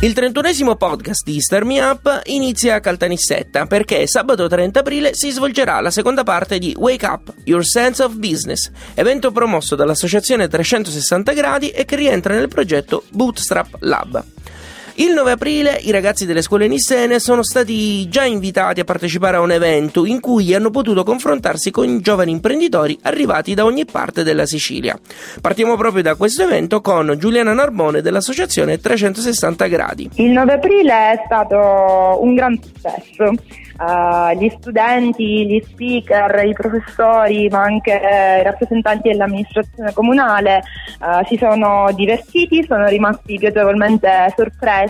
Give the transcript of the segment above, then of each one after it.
Il 31esimo podcast di Star Me Up inizia a Caltanissetta perché sabato 30 aprile si svolgerà la seconda parte di Wake Up, Your Sense of Business, evento promosso dall'associazione 360 gradi e che rientra nel progetto Bootstrap Lab. Il 9 aprile i ragazzi delle scuole nissene sono stati già invitati a partecipare a un evento in cui hanno potuto confrontarsi con giovani imprenditori arrivati da ogni parte della Sicilia. Partiamo proprio da questo evento con Giuliana Narbone dell'associazione 360 gradi. Il 9 aprile è stato un gran successo. Uh, gli studenti, gli speaker, i professori, ma anche eh, i rappresentanti dell'amministrazione comunale uh, si sono divertiti, sono rimasti piacevolmente sorpresi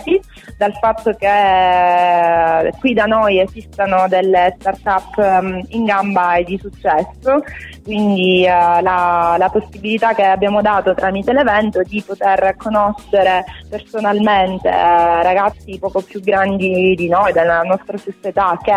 dal fatto che eh, qui da noi esistano delle start-up um, in gamba e di successo, quindi uh, la, la possibilità che abbiamo dato tramite l'evento di poter conoscere personalmente ragazzi poco più grandi di noi, della nostra stessa età, che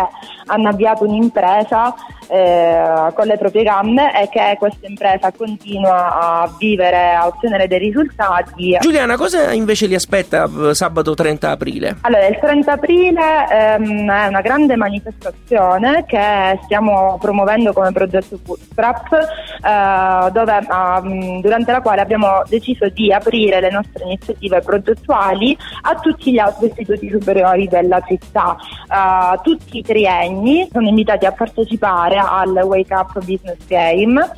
hanno avviato un'impresa eh, con le proprie gambe e che questa impresa continua a vivere, a ottenere dei risultati. Giuliana, cosa invece li aspetta eh, sabato 30 aprile? Allora, il 30 aprile ehm, è una grande manifestazione che stiamo promuovendo come progetto Bootstrap, eh, dove, um, durante la quale abbiamo deciso di aprire le nostre iniziative progettuali a tutti gli altri istituti superiori della città. Uh, tutti i trienni sono invitati a partecipare al Wake Up Business Game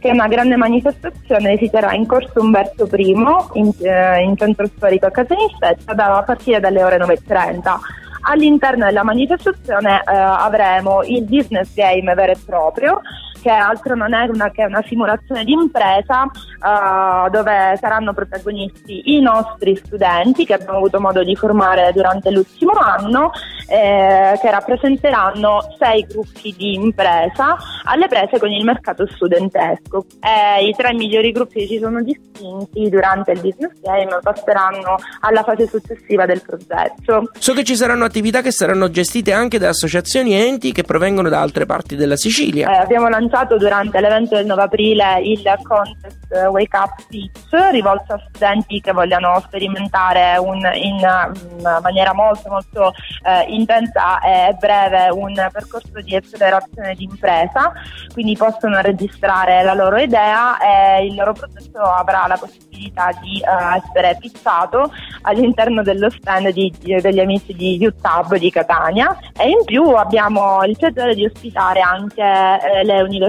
che è una grande manifestazione che si terrà in corso Umberto I in, eh, in centro storico a Casanistetta a partire dalle ore 9.30. All'interno della manifestazione eh, avremo il business game vero e proprio che altro non è una, che una simulazione di impresa uh, dove saranno protagonisti i nostri studenti che abbiamo avuto modo di formare durante l'ultimo anno eh, che rappresenteranno sei gruppi di impresa alle prese con il mercato studentesco. Eh, I tre migliori gruppi che ci sono distinti durante il business game passeranno alla fase successiva del progetto. So che ci saranno attività che saranno gestite anche da associazioni e enti che provengono da altre parti della Sicilia. Eh, abbiamo lanciato durante l'evento del 9 aprile il contest Wake Up Pitch rivolto a studenti che vogliano sperimentare un, in, in, maniera molto molto eh, intensa e breve un percorso di accelerazione di impresa, quindi possono registrare la loro idea e il loro progetto avrà la possibilità di uh, essere fissato all'interno dello stand di, di, degli amici di UTAB di Catania. E in più abbiamo il piacere di ospitare anche eh, le università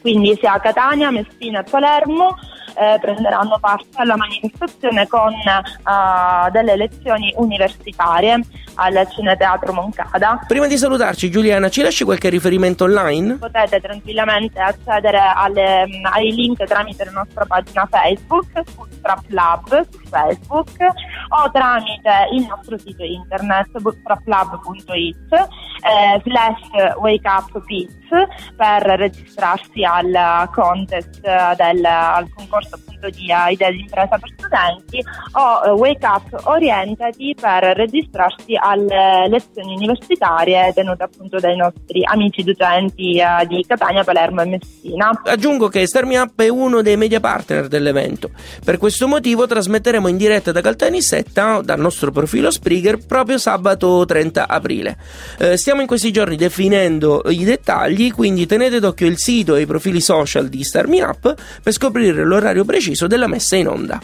quindi sia Catania, Messina e Palermo eh, prenderanno parte alla manifestazione con uh, delle lezioni universitarie al Cineteatro Moncada. Prima di salutarci Giuliana, ci lasci qualche riferimento online? Potete tranquillamente accedere alle, ai link tramite la nostra pagina Facebook, Bootstrap Lab su Facebook o tramite il nostro sito internet bootstraplab.it eh, slash wake up Pitch per registrarsi al contest del al concorso appunto di idee di impresa per studenti o eh, Wake Up Orientati per registrarsi alle lezioni universitarie tenute appunto dai nostri amici docenti eh, di Catania, Palermo e Messina. Aggiungo che Starmi Up è uno dei media partner dell'evento. Per questo motivo trasmetteremo in diretta da Caltanissetta dal nostro profilo Spreaker proprio sabato 30 aprile. Eh, stiamo in questi giorni definendo i dettagli, quindi tenete d'occhio il sito e i profili social di Starmi Up per scoprire l'orario preciso della messa in onda.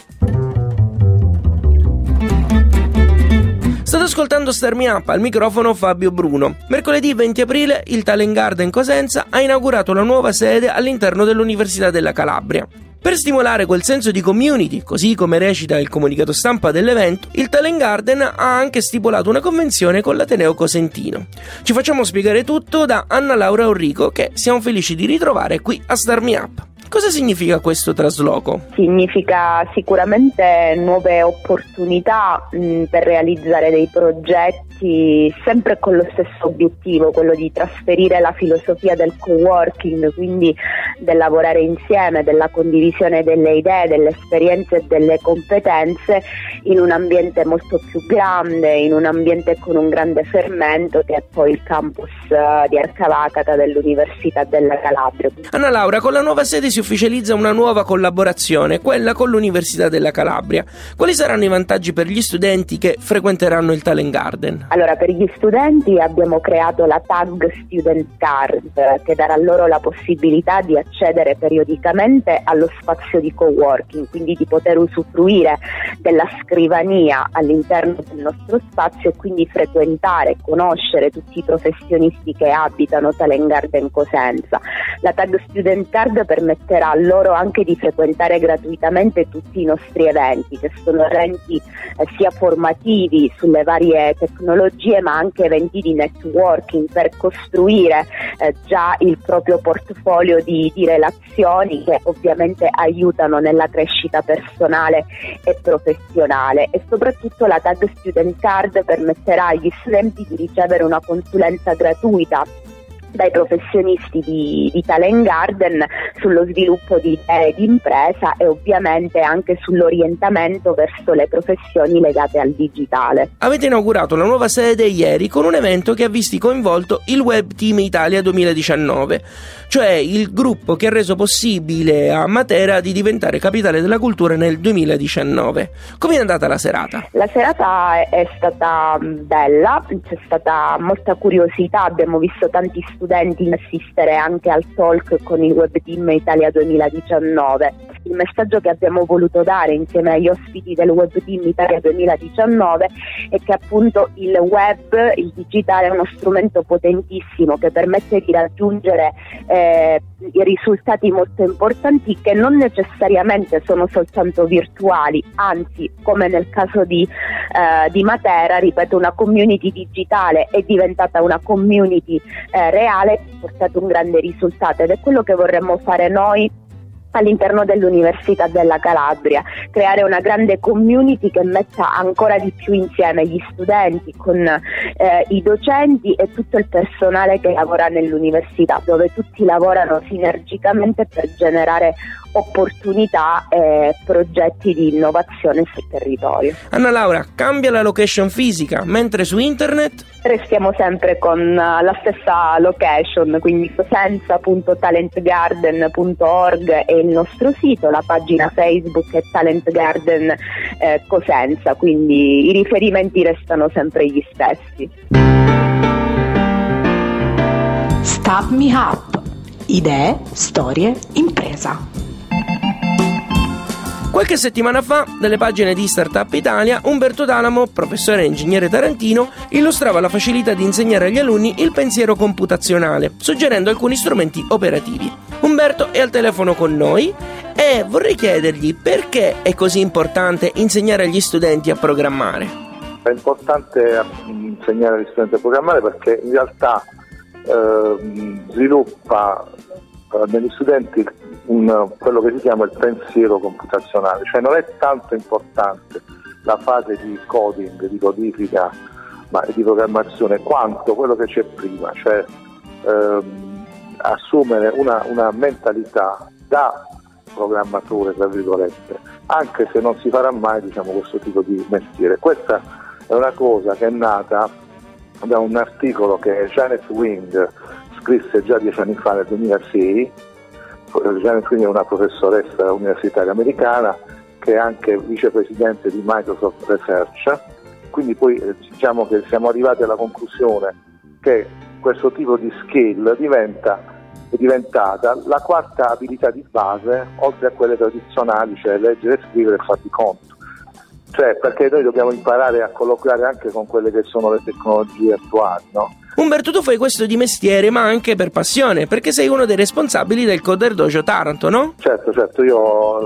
State ascoltando Starmi Up, al microfono Fabio Bruno. Mercoledì 20 aprile il Talent Garden Cosenza ha inaugurato la nuova sede all'interno dell'Università della Calabria. Per stimolare quel senso di community, così come recita il comunicato stampa dell'evento, il Talent Garden ha anche stipulato una convenzione con l'Ateneo Cosentino. Ci facciamo spiegare tutto da Anna Laura Orrico che siamo felici di ritrovare qui a Star Me Up. Cosa significa questo trasloco? Significa sicuramente nuove opportunità mh, per realizzare dei progetti sempre con lo stesso obiettivo, quello di trasferire la filosofia del co-working, quindi del lavorare insieme, della condivisione delle idee, delle esperienze e delle competenze in un ambiente molto più grande, in un ambiente con un grande fermento che è poi il campus eh, di Arcavacata dell'Università della Calabria. Anna Laura, con la nuova sede si ufficializza una nuova collaborazione, quella con l'Università della Calabria. Quali saranno i vantaggi per gli studenti che frequenteranno il Talent Garden? Allora, per gli studenti abbiamo creato la Tag Student Card che darà loro la possibilità di accedere periodicamente allo spazio di coworking, quindi di poter usufruire della scrivania all'interno del nostro spazio e quindi frequentare, conoscere tutti i professionisti che abitano Talent Garden Cosenza. La Tag Student Card permetterà loro anche di frequentare gratuitamente tutti i nostri eventi, che sono eventi eh, sia formativi sulle varie tecnologie ma anche eventi di networking per costruire eh, già il proprio portfolio di, di, relazioni che ovviamente aiutano nella crescita personale e professionale. E soprattutto la Tag Student Card permetterà agli studenti di ricevere una consulenza gratuita dai professionisti di, di Talent Garden sullo sviluppo di idee di impresa e ovviamente anche sull'orientamento verso le professioni legate al digitale. Avete inaugurato la nuova sede ieri con un evento che ha visti coinvolto il Web Team Italia 2019, cioè il gruppo che ha reso possibile a Matera di diventare capitale della cultura nel 2019. Come è andata la serata? La serata è stata bella, c'è stata molta curiosità, abbiamo visto tanti studenti assistere anche al talk con il Web Team Italia 2019. Il messaggio che abbiamo voluto dare insieme agli ospiti del Web Team Italia 2019 è che appunto il web, il digitale è uno strumento potentissimo che permette di raggiungere eh, risultati molto importanti che non necessariamente sono soltanto virtuali, anzi come nel caso di, eh, di Matera, ripeto, una community digitale è diventata una community eh, reale ha portato un grande risultato ed è quello che vorremmo fare noi all'interno dell'Università della Calabria, creare una grande community che metta ancora di più insieme gli studenti con eh, i docenti e tutto il personale che lavora nell'università, dove tutti lavorano sinergicamente per generare opportunità e progetti di innovazione sul territorio. Anna Laura, cambia la location fisica, mentre su internet? Restiamo sempre con eh, la stessa location, quindi cosenza.talentgarden.org è il nostro sito, la pagina Facebook è Talent Garden eh, Cosenza, quindi i riferimenti restano sempre gli stessi. Stop Me Up. Idee, storie, impresa. Qualche settimana fa, dalle pagine di Startup Italia, Umberto D'Alamo, professore e ingegnere tarantino, illustrava la facilità di insegnare agli alunni il pensiero computazionale, suggerendo alcuni strumenti operativi. Umberto è al telefono con noi e vorrei chiedergli perché è così importante insegnare agli studenti a programmare. È importante insegnare agli studenti a programmare perché in realtà eh, sviluppa eh, negli studenti un, quello che si chiama il pensiero computazionale, cioè non è tanto importante la fase di coding, di codifica ma di programmazione quanto quello che c'è prima, cioè ehm, assumere una, una mentalità da programmatore, tra virgolette, anche se non si farà mai diciamo, questo tipo di mestiere. Questa è una cosa che è nata da un articolo che Janet Wing scrisse già dieci anni fa, nel 2006, Janet Wing è una professoressa universitaria americana che è anche vicepresidente di Microsoft Research, quindi poi eh, diciamo che siamo arrivati alla conclusione che questo tipo di skill diventa, è diventata la quarta abilità di base, oltre a quelle tradizionali, cioè leggere, scrivere e far di conto. Cioè, perché noi dobbiamo imparare a colloquiare anche con quelle che sono le tecnologie attuali, no? Umberto, tu fai questo di mestiere, ma anche per passione, perché sei uno dei responsabili del Coder Dojo Taranto, no? Certo, certo, io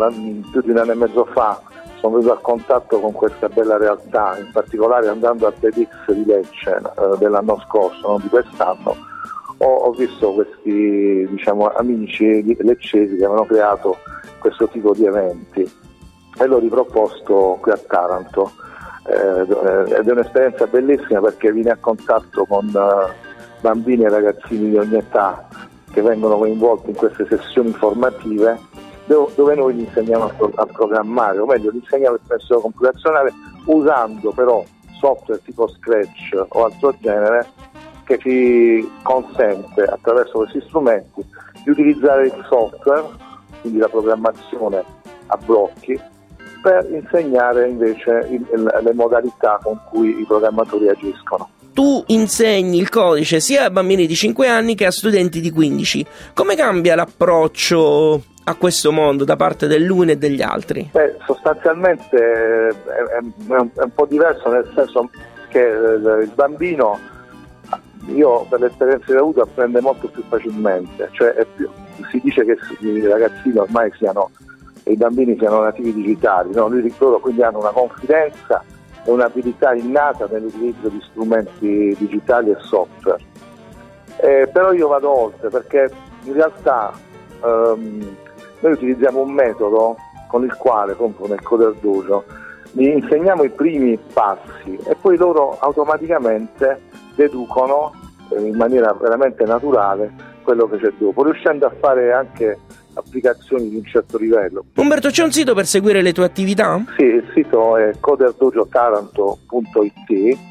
più di un anno e mezzo fa sono venuto a contatto con questa bella realtà, in particolare andando a TEDx di Lecce eh, dell'anno scorso, non di quest'anno, ho, ho visto questi diciamo, amici leccesi che avevano creato questo tipo di eventi e l'ho riproposto qui a Taranto. Eh, ed è un'esperienza bellissima perché vieni a contatto con eh, bambini e ragazzini di ogni età che vengono coinvolti in queste sessioni formative dove noi gli insegniamo a, programmare, o meglio, gli insegniamo il pensiero computazionale usando però software tipo Scratch o altro genere che ci consente attraverso questi strumenti di utilizzare il software, quindi la programmazione a blocchi, per insegnare invece il, il, le modalità con cui i programmatori agiscono tu insegni il codice sia a bambini di 5 anni che a studenti di 15. Come cambia l'approccio a questo mondo da parte dell'uno e degli altri? Beh, sostanzialmente è, è, è, un, è, un, po' diverso nel senso che il, il bambino, io per l'esperienza che ho avuto, apprende molto più facilmente, cioè più, si dice che i ragazzini ormai siano, i bambini siano nativi digitali, no? loro quindi hanno una confidenza e un'abilità innata nell'utilizzo di strumenti digitali e software. Eh, però io vado oltre perché in realtà ehm, noi utilizziamo un metodo con il quale, appunto nel Coder Dojo, gli insegniamo i primi passi e poi loro automaticamente deducono eh, in maniera veramente naturale quello che c'è dopo, riuscendo a fare anche applicazioni di un certo livello. Umberto, c'è un sito per seguire le tue attività? Sì, il sito è coderdojotaranto.it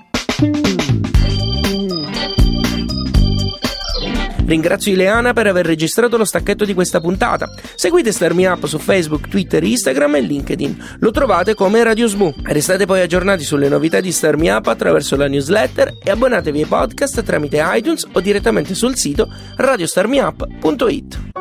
Ringrazio Ileana per aver registrato lo stacchetto di questa puntata. Seguite Starmi Up su Facebook, Twitter, Instagram e LinkedIn. Lo trovate come Radio Smu. Restate poi aggiornati sulle novità di Starmi Up attraverso la newsletter e abbonatevi ai podcast tramite iTunes o direttamente sul sito radiostarmiup.it.